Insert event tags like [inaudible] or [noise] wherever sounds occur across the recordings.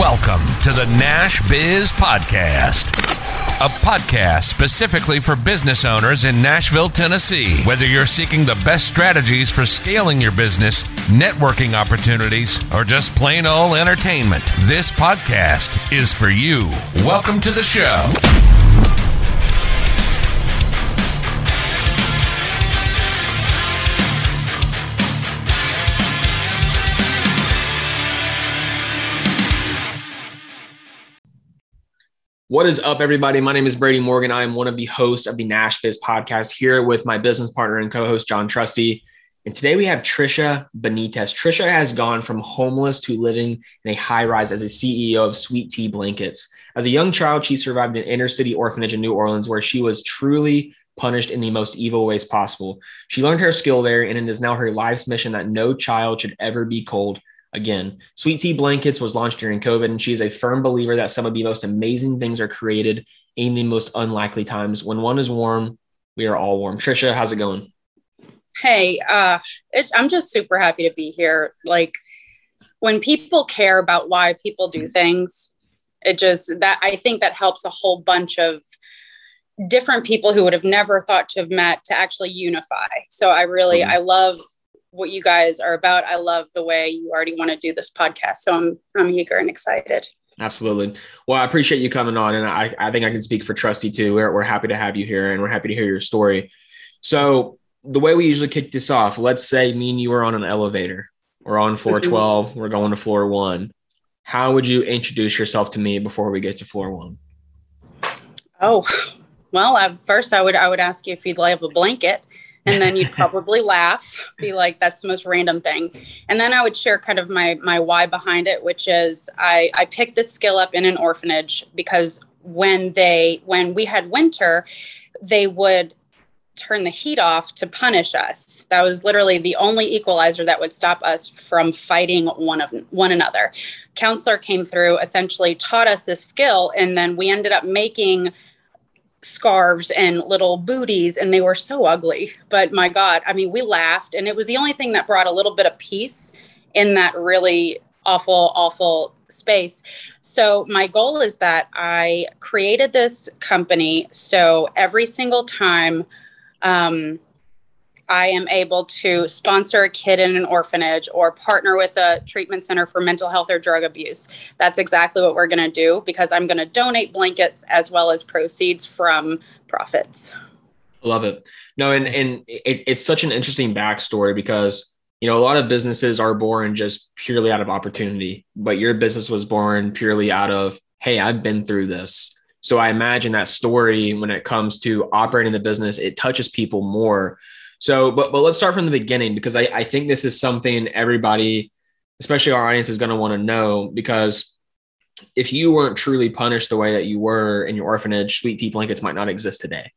Welcome to the Nash Biz Podcast, a podcast specifically for business owners in Nashville, Tennessee. Whether you're seeking the best strategies for scaling your business, networking opportunities, or just plain old entertainment, this podcast is for you. Welcome to the show. What is up, everybody? My name is Brady Morgan. I am one of the hosts of the Nash Biz podcast here with my business partner and co host, John Trusty. And today we have Tricia Benitez. Tricia has gone from homeless to living in a high rise as a CEO of Sweet Tea Blankets. As a young child, she survived an inner city orphanage in New Orleans where she was truly punished in the most evil ways possible. She learned her skill there, and it is now her life's mission that no child should ever be cold Again, Sweet Tea Blankets was launched during COVID, and she is a firm believer that some of the most amazing things are created in the most unlikely times. When one is warm, we are all warm. Tricia, how's it going? Hey, uh, I'm just super happy to be here. Like, when people care about why people do things, it just that I think that helps a whole bunch of different people who would have never thought to have met to actually unify. So I really, mm-hmm. I love what you guys are about. I love the way you already want to do this podcast. So I'm I'm eager and excited. Absolutely. Well, I appreciate you coming on. And I, I think I can speak for Trusty too. We're, we're happy to have you here and we're happy to hear your story. So the way we usually kick this off, let's say me and you are on an elevator. We're on floor mm-hmm. 12. We're going to floor one. How would you introduce yourself to me before we get to floor one? Oh, well, at first I would I would ask you if you'd like a blanket and then you'd [laughs] probably laugh be like that's the most random thing. And then i would share kind of my my why behind it which is i i picked this skill up in an orphanage because when they when we had winter they would turn the heat off to punish us. That was literally the only equalizer that would stop us from fighting one of one another. Counselor came through essentially taught us this skill and then we ended up making scarves and little booties and they were so ugly. But my god i mean we laughed and it was the only thing that brought a little bit of peace in that really awful awful space. So my goal is that i created this company so every single time um, I am able to sponsor a kid in an orphanage or partner with a treatment center for mental health or drug abuse. That's exactly what we're going to do because I'm going to donate blankets as well as proceeds from profits. Love it. No, and and it, it's such an interesting backstory because you know a lot of businesses are born just purely out of opportunity, but your business was born purely out of hey, I've been through this. So I imagine that story when it comes to operating the business, it touches people more so, but but let's start from the beginning because I, I think this is something everybody, especially our audience, is going to want to know because if you weren't truly punished the way that you were in your orphanage, sweet tea blankets might not exist today.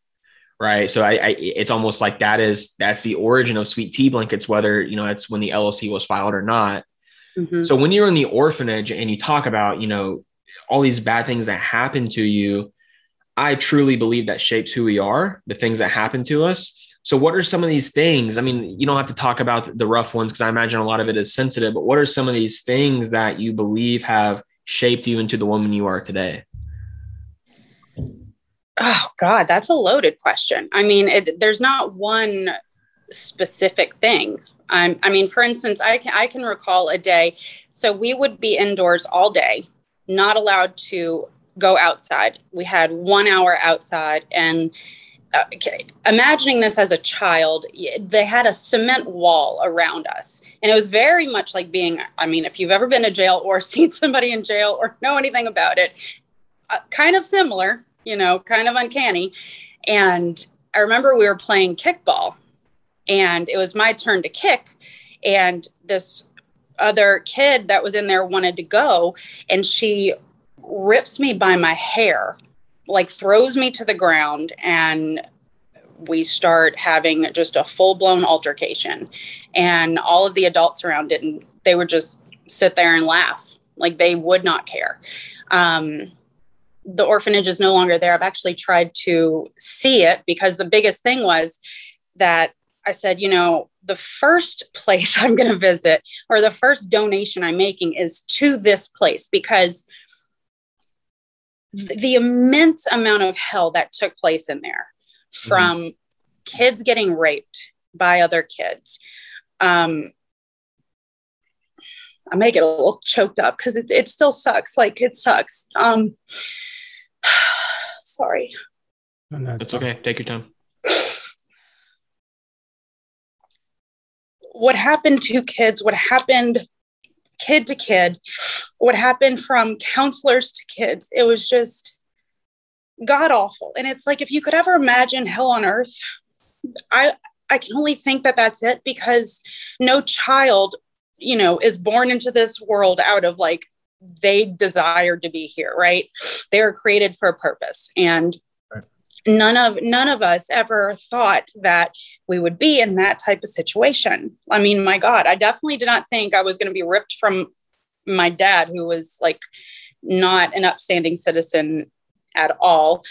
Right. So I, I it's almost like that is that's the origin of sweet tea blankets, whether you know it's when the LLC was filed or not. Mm-hmm. So when you're in the orphanage and you talk about, you know, all these bad things that happen to you, I truly believe that shapes who we are, the things that happen to us. So, what are some of these things? I mean, you don't have to talk about the rough ones because I imagine a lot of it is sensitive, but what are some of these things that you believe have shaped you into the woman you are today? Oh, God, that's a loaded question. I mean, it, there's not one specific thing. I mean, for instance, I can, I can recall a day. So, we would be indoors all day, not allowed to go outside. We had one hour outside and uh, imagining this as a child, they had a cement wall around us. And it was very much like being, I mean, if you've ever been to jail or [laughs] seen somebody in jail or know anything about it, uh, kind of similar, you know, kind of uncanny. And I remember we were playing kickball and it was my turn to kick. And this other kid that was in there wanted to go and she rips me by my hair like throws me to the ground and we start having just a full blown altercation. And all of the adults around and they would just sit there and laugh. Like they would not care. Um, the orphanage is no longer there. I've actually tried to see it because the biggest thing was that I said, you know, the first [laughs] place I'm going to visit or the first donation I'm making is to this place because the immense amount of hell that took place in there from mm-hmm. kids getting raped by other kids. Um, I may get a little choked up because it, it still sucks. Like it sucks. Um, [sighs] sorry. No, That's okay. Take your time. What happened to kids? What happened kid to kid? What happened from counselors to kids? It was just god awful. And it's like if you could ever imagine hell on earth, I I can only think that that's it because no child, you know, is born into this world out of like they desired to be here, right? They were created for a purpose. And none of none of us ever thought that we would be in that type of situation i mean my god i definitely did not think i was going to be ripped from my dad who was like not an upstanding citizen at all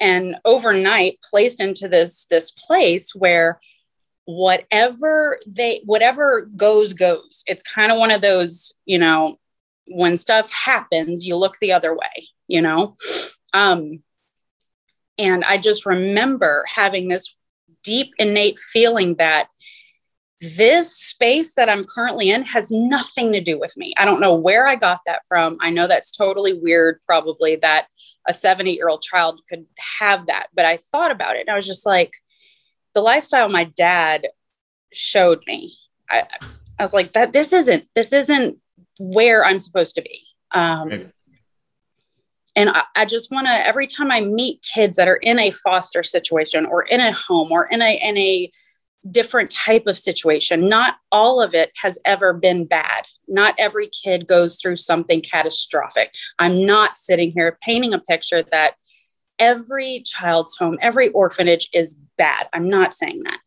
and overnight placed into this this place where whatever they whatever goes goes. It's kind of one of those you know when stuff happens you look the other way you know? Um and i just remember having this deep innate feeling that this space that i'm currently in has nothing to do with me i don't know where i got that from i know that's totally weird probably that a 70 year old child could have that but i thought about it and i was just like the lifestyle my dad showed me I, I was like that this isn't this isn't where I'm supposed to be. Um, right. And I, I just want to, every time I meet kids that are in a foster situation or in a home or in a, in a different type of situation, not all of it has ever been bad. Not every kid goes through something catastrophic. I'm not sitting here painting a picture that every child's home, every orphanage is bad. I'm not saying that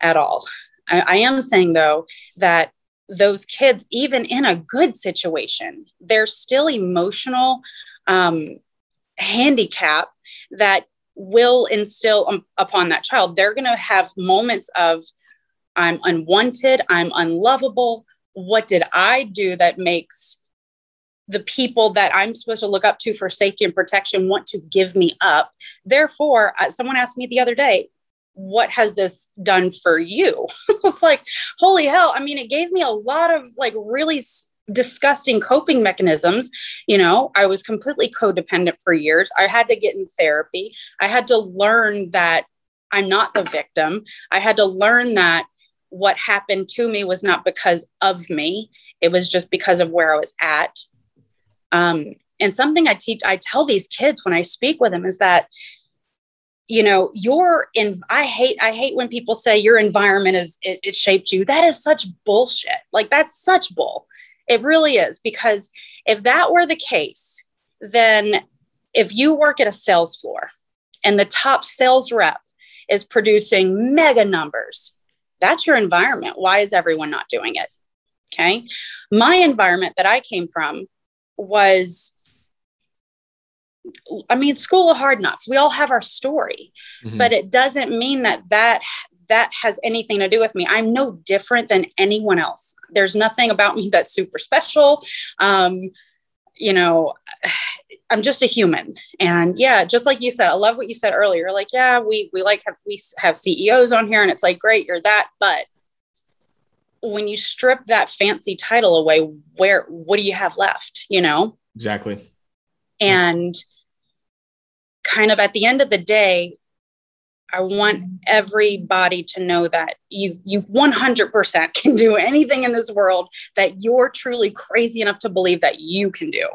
at all. I, I am saying, though, that those kids, even in a good situation, they're still emotional um, handicap that will instill um, upon that child. They're going to have moments of, I'm unwanted, I'm unlovable. What did I do that makes the people that I'm supposed to look up to for safety and protection want to give me up? Therefore, someone asked me the other day, what has this done for you? [laughs] it's like, holy hell. I mean, it gave me a lot of like really disgusting coping mechanisms. You know, I was completely codependent for years. I had to get in therapy. I had to learn that I'm not the victim. I had to learn that what happened to me was not because of me, it was just because of where I was at. Um, and something I teach, I tell these kids when I speak with them is that you know your in i hate i hate when people say your environment is it, it, shaped you that is such bullshit like that's such bull it really is because if that were the case then if you work at a sales floor and the top sales rep is producing mega numbers that's your environment why is everyone not doing it okay my environment that i came from was I mean, school of hard knocks. We all have our story, mm-hmm. but it doesn't mean that that that has anything to do with me. I'm no different than anyone else. There's nothing about me that's super special. Um, you know, [sighs] I'm just a human. And yeah, just like you said, I love what you said earlier. Like, yeah, we we like have we have CEOs on here, and it's like, great, you're that, but when you strip that fancy title away, where what do you have left? You know? Exactly. And kind of at the end of the day, I want everybody to know that you you 100% can do anything in this world that you're truly crazy enough to believe that you can do.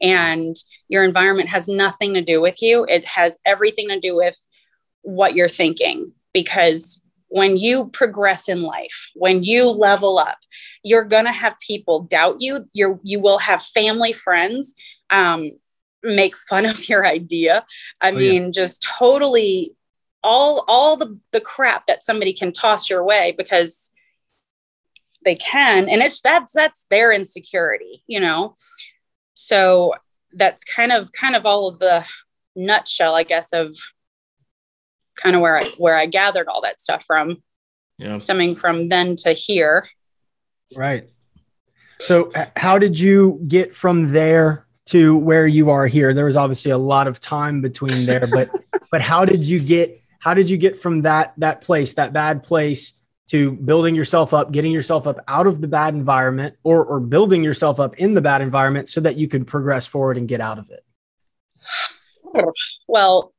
And your environment has nothing to do with you. It has everything to do with what you're thinking because when you progress in life, when you level up, you're going to have people doubt you. You're, you will have family, friends um, make fun of your idea. I oh, mean, yeah. just totally all all the the crap that somebody can toss your way because they can and it's that's that's their insecurity you know so that's kind of kind of all of the nutshell i guess of kind of where i where i gathered all that stuff from Yeah. stemming from then to here. Right. So, how did you get from there to where you are here? There was obviously a lot of time between there, but [laughs] but how did you get how did you get from that that place, that bad place, to building yourself up, getting yourself up out of the bad environment, or or building yourself up in the bad environment so that you could progress forward and get out of it? Well,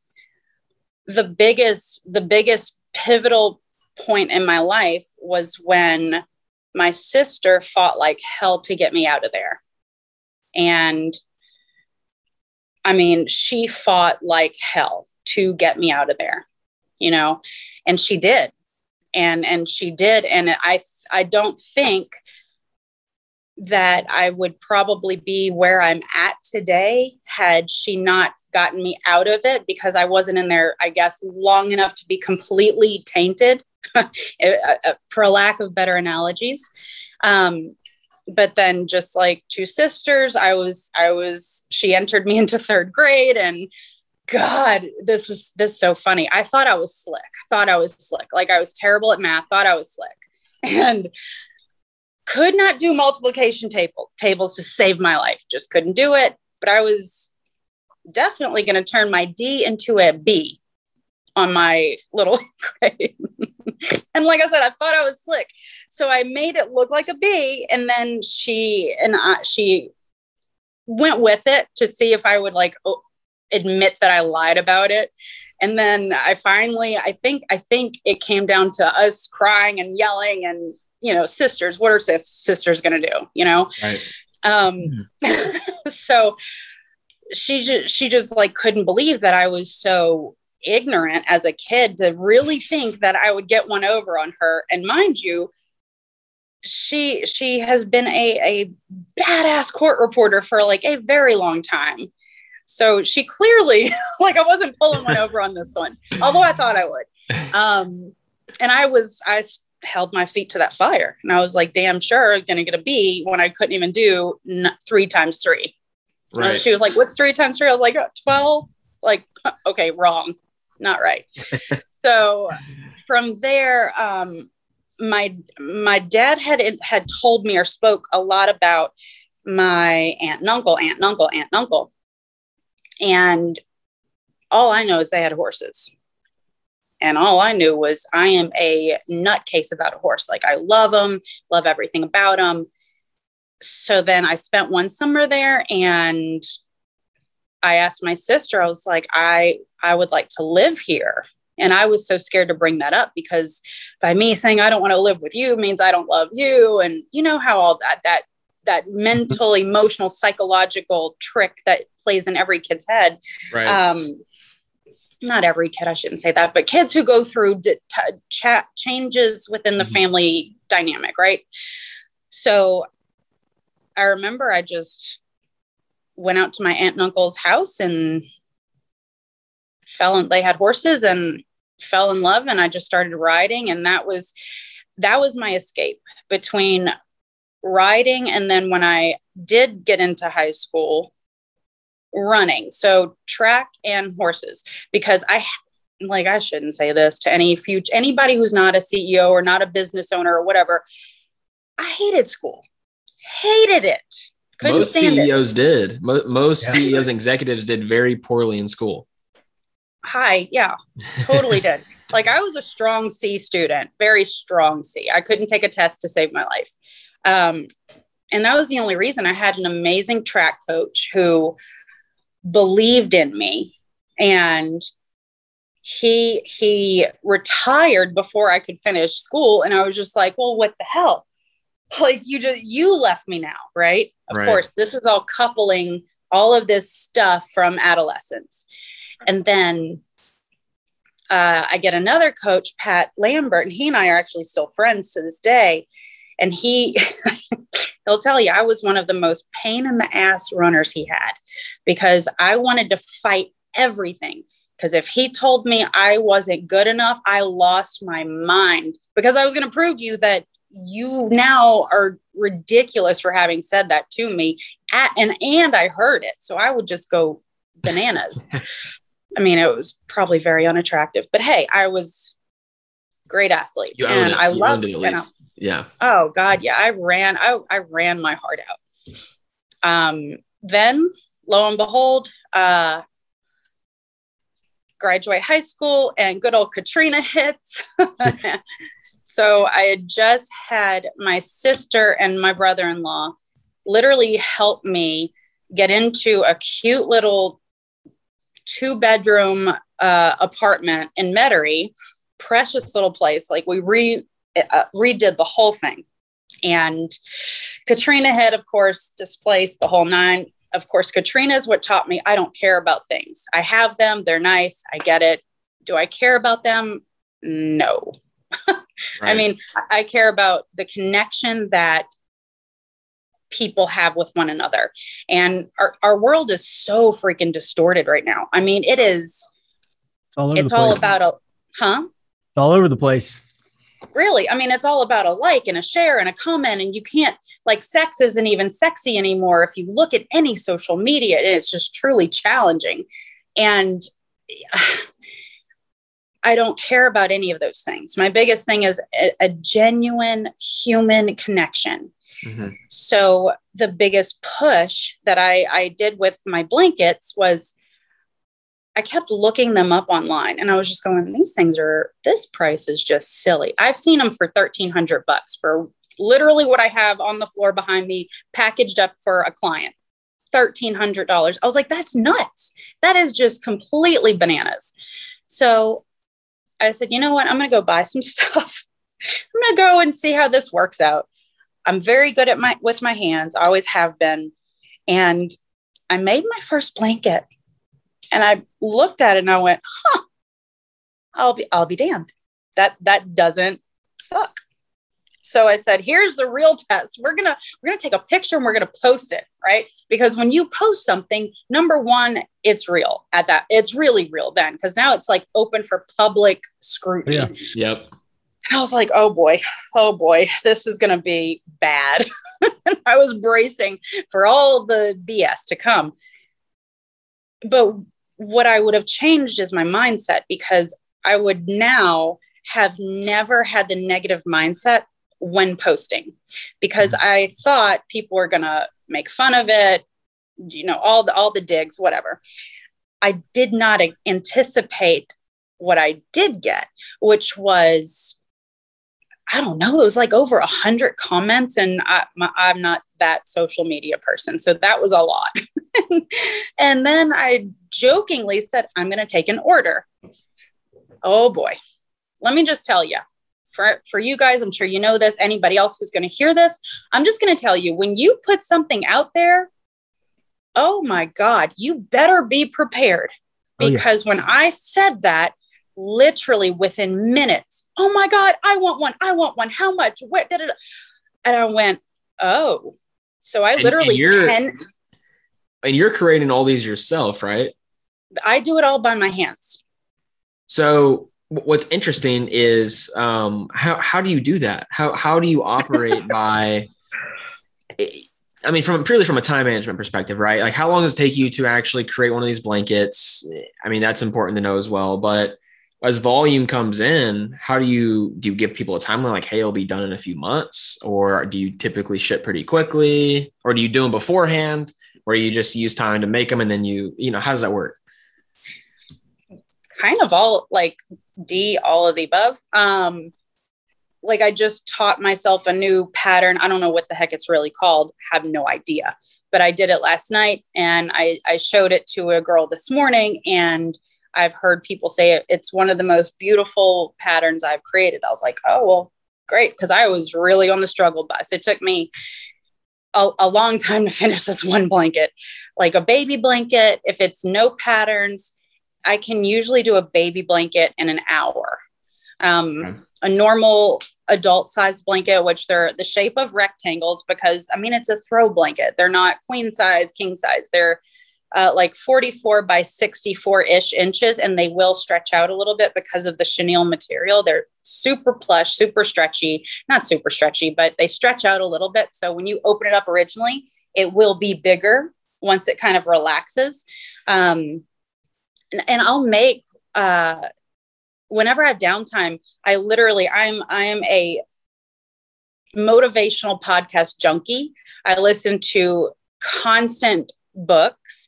the biggest the biggest pivotal point in my life was when my sister fought like hell to get me out of there. And I mean, she fought like hell to get me out of there, you know, and she did. And and she did and I I don't think that I would probably be where I'm at today had she not gotten me out of it because I wasn't in there, I guess, long enough to be completely tainted, [laughs] eh, eh, eh, for lack of better analogies. Um, but then just like two sisters, I was, I was, she entered me into third grade and God, this was this so funny. I thought I was slick. I thought I was slick. Like I was terrible at math, thought I was slick. [laughs] And could not do multiplication table tables to save my life. Just couldn't do it. But I was definitely going to turn my D into a B on my little [laughs] grade. and like I said, I thought I was slick. So I made it look like a B. And then she and I, she went with it to see if I would like admit that I lied about it. And then I finally, I think, I think it came down to us crying and yelling and you know, sisters, what are sis- sisters going to do? You know? Right. Um, mm-hmm. [laughs] so she just, she just like couldn't believe that I was so ignorant as a kid to really think that I would get one over on her. And mind you, she she has been a, a badass court reporter for like a very long time. So she clearly [laughs] like I wasn't pulling one over on this one, although I thought I would. [laughs] Um, and I was I held my feet to that fire. And I was like, damn sure to get a B when I couldn't even do n- three times three. Right. she was like, what's three times three? I was like, 12. Like, [laughs] okay, wrong. Not right. so from there, um, my my dad had had told me or spoke a lot about my aunt and uncle, aunt and uncle, aunt and uncle. And all I know is they had horses. And all I knew was I am a nutcase about a horse. Like I love them, love everything about them. So then I spent one summer there and I asked my sister, I was like, I, I would like to live here. And I was so scared to bring that up because by me saying I don't want to live with you means I don't love you. And you know how all that, that, that mental, [laughs] emotional, psychological trick that plays in every kid's head. Right. Um, not every kid, I shouldn't say that, but kids who go through d- t- chat changes within the mm-hmm. family dynamic, right? So I remember I just went out to my aunt and uncle's house and fell in, they had horses and fell in love and I just started riding and that was that was my escape between riding and then when I did get into high school running. So track and horses because I like I shouldn't say this to any future anybody who's not a CEO or not a business owner or whatever. I hated school. Hated it. Couldn't most CEOs it. did. Most yeah. CEOs and executives did very poorly in school. Hi, yeah, totally did. [laughs] Like I was a strong C student, very strong C. I couldn't take a test to save my life. Um, and that was the only reason I had an amazing track coach who believed in me and he he retired before I could finish school and I was just like, "Well, what the hell?" [laughs] Like you just you left me now, right? Of right. course, this is all coupling all of this stuff from adolescence. And then uh, I get another coach, Pat Lambert, and he and I are actually still friends to this day. And he [laughs] he'll tell you I was one of the most pain in the ass runners he had because I wanted to fight everything. Because if he told me I wasn't good enough, I lost my mind because I was going to prove to you that you now are ridiculous for having said that to me. At, and and I heard it, so I would just go bananas. [laughs] I mean, it was probably very unattractive, but hey, I was great athlete. You and. I You love owned it Yeah. Oh God, yeah. I ran, I, I ran my heart out. Um, then lo and behold, uh, graduate high school and good old Katrina hits. [laughs] so I had just had my sister and my brother-in-law literally help me get into a cute little two bedroom uh, apartment in Metairie, precious little place. Like we re uh, redid the whole thing. And Katrina had, of course, displaced the whole nine. Of course, Katrina is what taught me I don't care about things. I have them, they're nice, I get it. Do I care about them? No. [laughs] I mean, I care about the connection that people have with one another. And our, our world is so freaking distorted right now. I mean, it is, It's all over it's all about a, huh? It's all over the place. Really i mean it's all about a like and a share and a comment and you can't like sex isn't even sexy anymore. If you look at any social media and it's just truly challenging. And [sighs] i don't care about any of those things. My biggest thing is a, a genuine human connection. Mhm. so the biggest push that I, I did with my blankets was I kept looking them up online and I was just going, these things are, this price is just silly. I've seen them for 1300 bucks for literally what I have on the floor behind me, packaged up for a client. $1,300. I was like, that's nuts. That is just completely bananas. So I said, you know what? I'm going to go buy some [laughs] stuff. I'm going to go and see how this works out. I'm very good at my with my hands. I always have been. And I made my first blanket. And I looked at it and I went, huh, I'll be I'll be damned. That that doesn't suck. So I said, here's the real test. We're gonna we're gonna take a picture and we're gonna post it, right? Because when you post something, number one, it's real at that. It's really real then, because now it's like open for public scrutiny. Yeah. Yep. And I was like, oh boy, oh boy, this is going to be bad. and [laughs] I was bracing for all the BS to come. But what I would have changed is my mindset because I would now have never had the negative mindset when posting because mm-hmm. I thought people were going to make fun of it, you know, all the all the digs, whatever. I did not anticipate what I did get, which was I don't know, it was like over a hundred comments, and I, my, I'm not that social media person, so that was a lot. [laughs] [laughs] and then I jokingly said, "I'm going to take an order." Oh boy, let me just tell you, for for you guys, I'm sure you know this. Anybody else who's going to hear this, I'm just going to tell you, when you put something out there, oh my God, you better be prepared Oh, yeah. because when I said that literally within minutes. Oh my God, I want one. I want one. How much? What? Da, da, da. And I went, oh. So I And- and literally you're- pen, And you're creating all these yourself, right? I do it all by my hands. So what's interesting is um, how how do you do that? How how do you operate [laughs] by? I mean, from purely from a time management perspective, right? Like, how long does it take you to actually create one of these blankets? I mean, that's important to know as well. But as volume comes in, how do you do you give people a timeline? Like, hey, it'll be done in a few months, or do you typically ship pretty quickly, or do you do them beforehand, or you just use time to make them and then you, you know, how does that work? kind of all like D, all of the above. Um, like I just taught myself a new pattern. I don't know what the heck it's really called. Have no idea. But I did it last night and I, I showed it to a girl this morning and I've heard people say it, it's one of the most beautiful patterns I've created. I was like, oh, well, great. Because I was really on the struggle bus. It took me a, a long time to finish this one blanket. Like a baby blanket, if it's no patterns, I can usually do a baby blanket in an hour. Um, Okay. A normal adult size blanket, which they're the shape of rectangles, because I mean, it's a throw blanket. They're not queen size, king size. They're uh, like 44 by 64 ish inches, and they will stretch out a little bit because of the chenille material. They're super plush, super stretchy, not super stretchy, but they stretch out a little bit. So when you open it up originally, it will be bigger once it kind of relaxes. Um, and, and I'll make uh, whenever I have downtime, I literally I'm I am a motivational podcast junkie. I listen to constant books.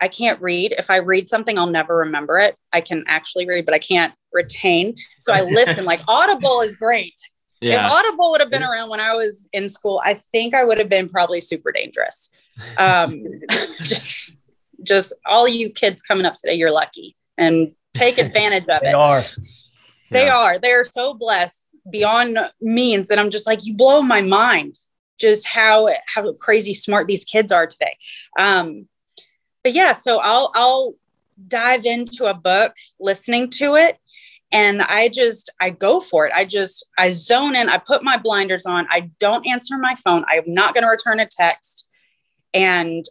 I can't read. If I read something, I'll never remember it. I can actually read, but I can't retain. So I listen. like [laughs] Audible is great. Yeah. If Audible would have been around when I was in school, I think I would have been probably super dangerous. Um, [laughs] just, just all you kids coming up today, you're lucky and take advantage of [laughs] they it. They are. They yeah. are. They are so blessed beyond means that I'm just like, you blow my mind just how how crazy smart these kids are today. Um, but yeah, so I'll I'll dive into a book, listening to it, and I just I go for it. I just I zone in. I put my blinders on. I don't answer my phone. I'm not going to return a text, and.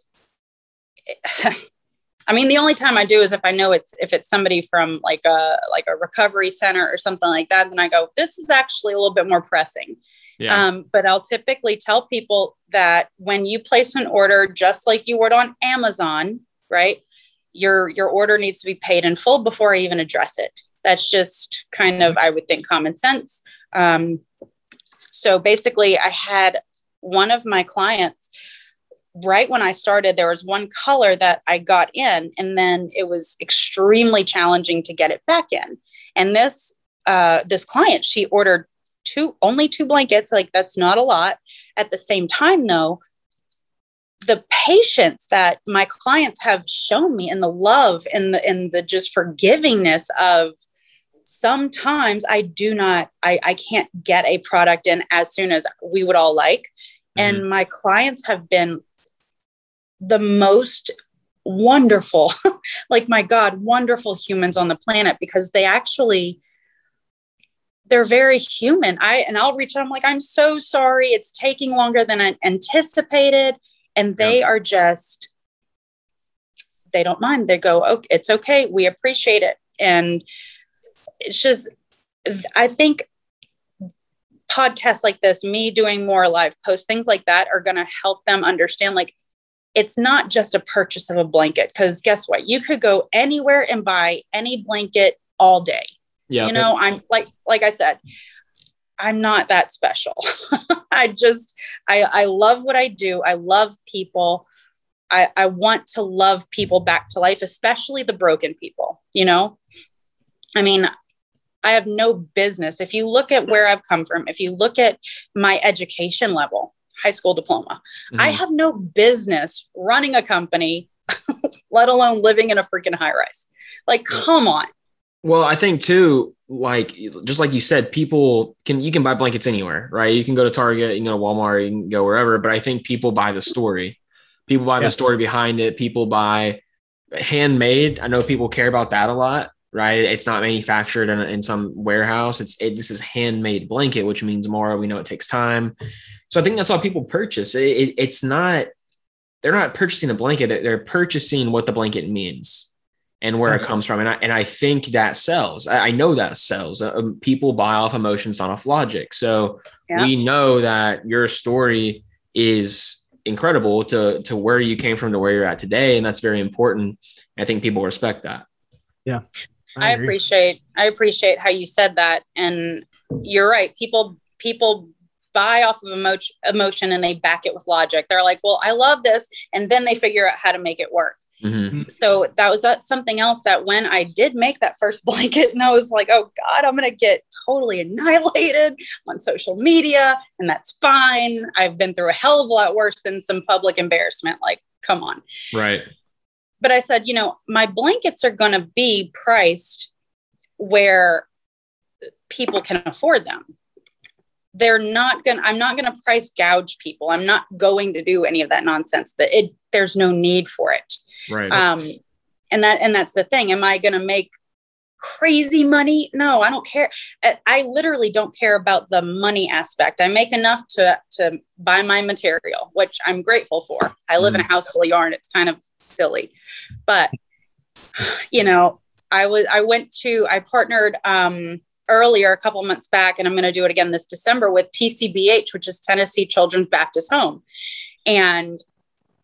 [laughs] I mean, the only time I do is if I know it's if it's somebody from like a like a recovery center or something like that, then I go, this is actually a little bit more pressing. Yeah. Um, but I'll typically tell people that when you place an order, just like you would on Amazon, right? Your your order needs to be paid in full before I even address it. That's just kind of, I would think, common sense. Um, so basically, I had one of my clients right when I started, there was one color that I got in, and then it was extremely challenging to get it back in. And this uh, this client, she ordered two only two blankets, like that's not a lot. At the same time, though, the patience that my clients have shown me and the love and the and the just forgivingness of sometimes I do not, I, I can't get a product in as soon as we would all like. Mm-hmm. And my clients have been the most wonderful, [laughs] like my God, wonderful humans on the planet because they actually they're very human. I and I'll reach out. I'm like, I'm so sorry. It's taking longer than I anticipated. And they yeah. are just, they don't mind. They go, okay, it's okay. We appreciate it. And it's just, I think podcasts like this, me doing more live posts, things like that are going to help them understand like it's not just a purchase of a blanket because guess what you could go anywhere and buy any blanket all day yeah you know i'm like like i said i'm not that special [laughs] i just i i love what i do i love people I, I want to love people back to life, especially the broken people. You know, I mean, I have no business. If you look at where I've come from, if you look at my education level, high school diploma. Mm-hmm. I have no business running a company, [laughs] let alone living in a freaking high rise. Like, come on. Well, I think too, like just like you said, people can you can buy blankets anywhere, right? You can go to Target, you can go to Walmart, you can go wherever. But I think people buy the story. People buy yeah. the story behind it. People buy handmade. I know people care about that a lot, right? It's not manufactured in, in some warehouse. It's it, this is handmade blanket, which means more. We know it takes time. So I think that's why people purchase. It, it, it's not they're not purchasing a blanket; they're purchasing what the blanket means and where it comes from. And I and I think that sells. I, I know that sells. Uh, um, people buy off emotions, not off logic. So yeah. we know that your story is incredible to to where you came from to where you're at today, and that's very important. I think people respect that. Yeah. I, I appreciate I appreciate how you said that and you're right people people buy off of emotion, emotion and they back it with logic. They're like, well, I love this. And then they figure out how to make it work. Mm-hmm. So that was that something else that when I did make that first [laughs] blanket, and I was like, oh God, I'm going to get totally annihilated on social media. And that's fine. I've been through a hell of a lot worse than some public embarrassment. Like, come on. Right. But I said, you know, my blankets are going to be priced where people can afford them they're not going to i'm not going to price gouge people i'm not going to do any of that nonsense that it there's no need for it right. Um and that and that's the thing. Am i going to make crazy money? No i don't care. I literally don't care about the money aspect. I make enough to to buy my material which i'm grateful for. I live mm. in a mm. house full of yarn. It's kind of silly. But you know i was i went to i partnered um earlier a couple months back, and I'm going to do it again this December with TCBH, which is Tennessee Children's Baptist Home. And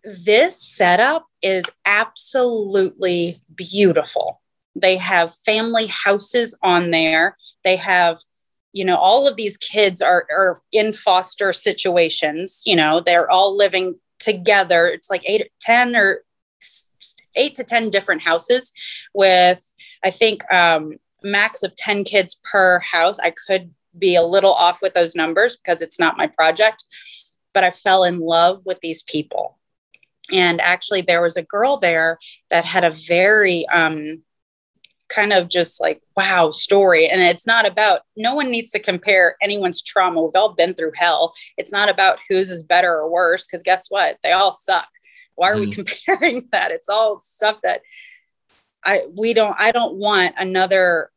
this setup is absolutely beautiful. They have family houses on there. They have, you know, all of these kids are, are in foster situations. You know, they're all living together. It's like eight, 10 or eight to 10 different houses with, I think, um, max of 10 kids per house. I could be a little off with those numbers because it's not my project, but I fell in love with these people. And actually, there was a girl there that had a very um, kind of just like wow story. And it's not about, no one needs to compare anyone's trauma. We've all been through hell. It's not about whose is better or worse, because guess what? They all suck. Why are mm. we comparing [laughs] that? It's all stuff that I we don't I don't want another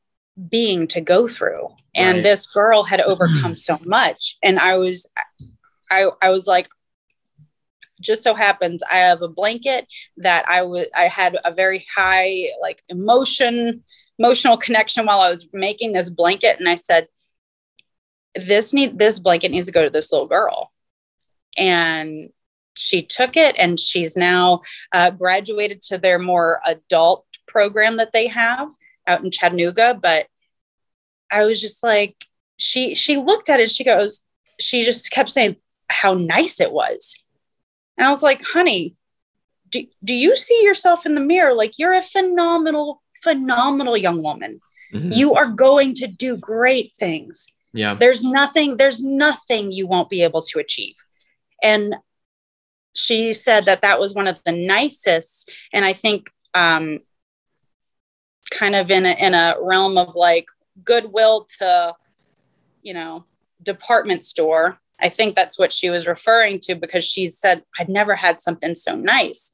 being to go through. And right. this girl had [clears throat] overcome so much. And I was I I was like, just so happens I have a blanket that I was I had a very high like emotion emotional connection while I was making this blanket and I said this need this blanket needs to go to this little girl. And she took it and she's now uh, graduated to their more adult program that they have out in Chattanooga but I was just like she she looked at it she goes she just kept saying how nice it was and I was like, honey, do, do you see yourself in the mirror? Like you're a phenomenal, phenomenal young woman. Mm-hmm. You are going to do great things. Yeah. There's nothing, there's nothing you won't be able to achieve. And she said that that was one of the nicest. And I think, um, kind of in a, in a realm of like goodwill to, you know, department store I think that's what she was referring to because she said, I'd never had something so nice.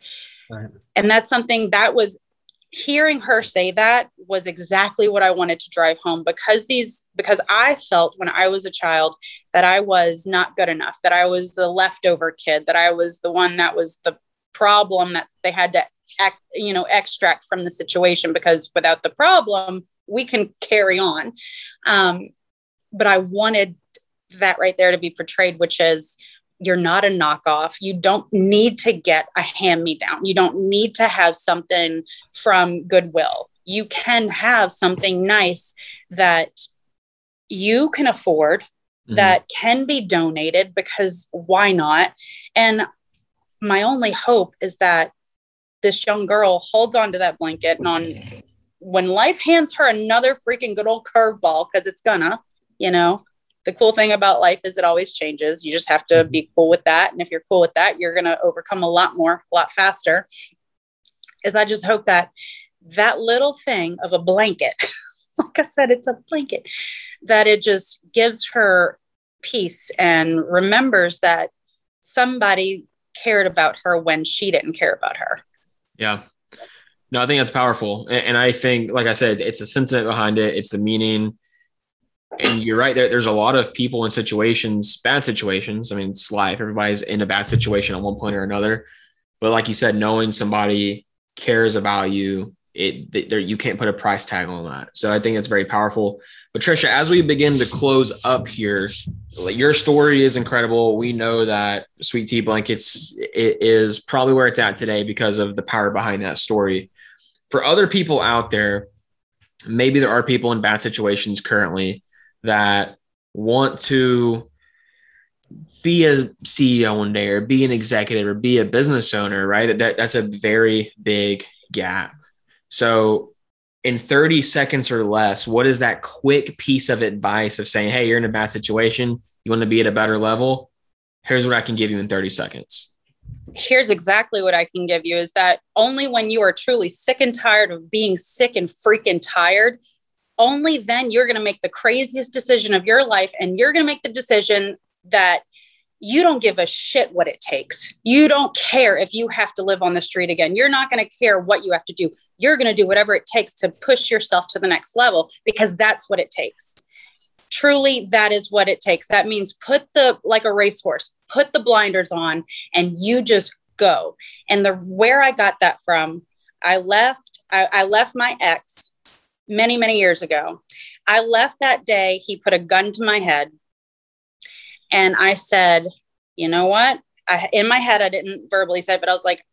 Right. And that's something that was hearing her say that was exactly what I wanted to drive home because these, because I felt when I was a child that I was not good enough, that I was the leftover kid, that I was the one that was the problem that they had to act, you know, extract from the situation because without the problem, we can carry on. Um, but I wanted that right there to be portrayed, which is you're not a knockoff. You don't need to get a hand me down. You don't need to have something from Goodwill. You can have something nice that you can afford, mm-hmm. that can be donated because why not? And my only hope is that this young girl holds on to that blanket and on when life hands her another freaking good old curveball, because it's gonna, you know, the cool thing about life is it always changes. You just have to mm-hmm. be cool with that. And if you're cool with that, you're going to overcome a lot more, a lot faster. Is I just hope that that little thing of a blanket, [laughs] like I said, it's a blanket, that it just gives her peace and remembers that somebody cared about her when she didn't care about her. Yeah. No, I think that's powerful. And I think, like I said, it's a sentiment behind it, it's the meaning and you're right there there's a lot of people in situations bad situations. I mean it's life. Everybody's in a bad situation at one point or another. But like you said knowing somebody cares about you it there you can't put a price tag on that. So i think it's very powerful. But tricia as we begin to close up here your story is incredible. We know that sweet tea blankets is probably where it's at today because of the power behind that story. For other people out there maybe there are people in bad situations currently that want to be a CEO one day or be an executive or be a business owner, right? That, that that's a very big gap. So in 30 seconds or less, what is that quick piece of advice of saying, hey, you're in a bad situation, you want to be at a better level? Here's what I can give you in 30 seconds. Here's exactly what I can give you is that only when you are truly sick and tired of being sick and freaking tired only then you're going to make the craziest decision of your life and you're going to make the decision that you don't give a shit what it takes. You don't care if you have to live on the street again. You're not going to care what you have to do. You're going to do whatever it takes to push yourself to the next level because that's what it takes. Truly, that is what it takes. That means put the, like a racehorse, put the blinders on and you just go. And the, where I got that from, I left, I, I left my ex many, many years ago. I left that day. He put a gun to my head. And I said, you know what? I, in my head, I didn't verbally say, but I was like,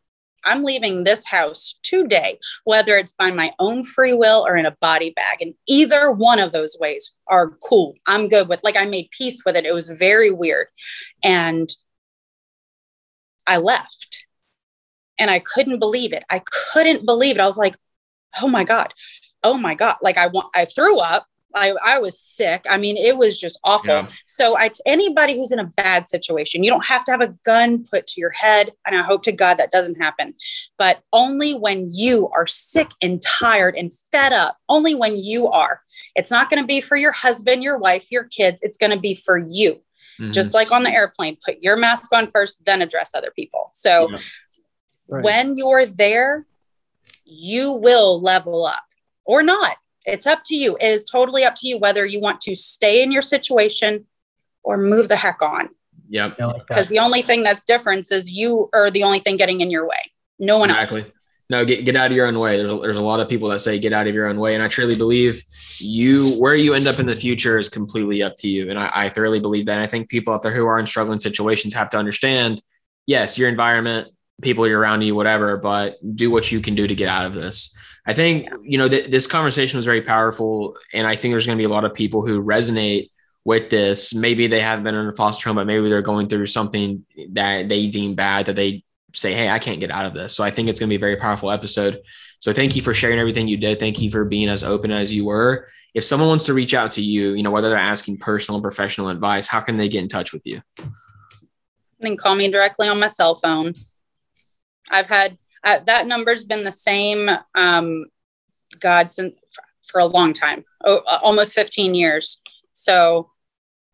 I'm leaving this house today, whether it's by my own free will or in a body bag. And either one of those ways are cool. I'm good with like I made peace with it. It was very weird. And I left. And I couldn't believe it. I couldn't believe it. I was like, oh my God. Oh my God. Like I want I threw up I, I was sick. I mean, it was just awful. Yeah. So, I anybody who's in a bad situation, you don't have to have a gun put to your head, and I hope to God that doesn't happen. But only when you are sick and tired and fed up, only when you are. It's not going to be for your husband, your wife, your kids. It's going to be for you. Mm-hmm. Just like on the airplane, put your mask on first, then address other people. So, yeah. right. when you're there, you will level up or not it's up to you. It is totally up to you whether you want to stay in your situation or move the heck on. Yep. Because the only thing that's different is you are the only thing getting in your way. No one exactly. else. No, get, get out of your own way. There's a, there's a lot of people that say get out of your own way. And I truly believe you, where you end up in the future is completely up to you. And I, I thoroughly believe that. And I think people out there who are in struggling situations have to understand, yes, your environment, people you're around you, whatever, but do what you can do to get out of this. I think, you know, th- this conversation was very powerful. And I think there's going to be a lot of people who resonate with this. Maybe they have been in a foster home, but maybe they're going through something that they deem bad that they say, Hey, I can't get out of this. So I think it's going to be a very powerful episode. So thank you for sharing everything you did. Thank you for being as open as you were. If someone wants to reach out to you, you know, whether they're asking personal and professional advice, how can they get in touch with you? Then call me directly on my cell phone. I've had uh, that number's been the same, um, God, since, for a long time, oh, almost 15 years. So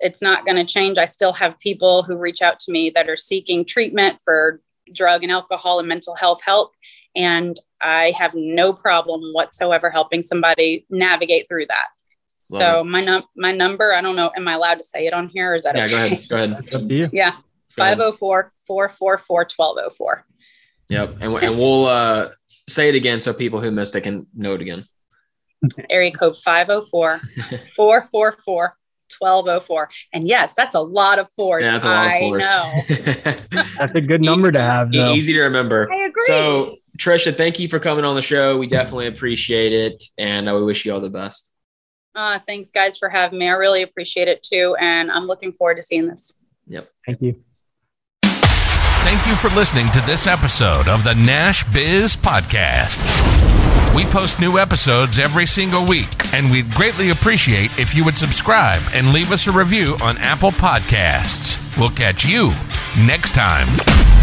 it's not going to change. I still have people who reach out to me that are seeking treatment for drug and alcohol and mental health help. And I have no problem whatsoever helping somebody navigate through that. Love so it. my num- my number, I don't know, am I allowed to say it on here? Or is that yeah? Okay? Go ahead. Go ahead. That's up to you. Yeah. 504 444 1204. Yep. And, and we'll uh, say it again so people who missed it can know it again. Area code 504 [laughs] 444 1204. And yes, that's a lot of fours. Yeah, that's a lot I of fours. know. [laughs] that's a good number to have. Though. Easy to remember. I agree. So, Tricia, thank you for coming on the show. We definitely appreciate it. And uh, we wish you all the best. Uh, thanks, guys, for having me. I really appreciate it too. And I'm looking forward to seeing this. Yep. Thank you. Thank you for listening to this episode of the Nash Biz Podcast. We post new episodes every single week, and we'd greatly appreciate if you would subscribe and leave us a review on Apple Podcasts. We'll catch you next time.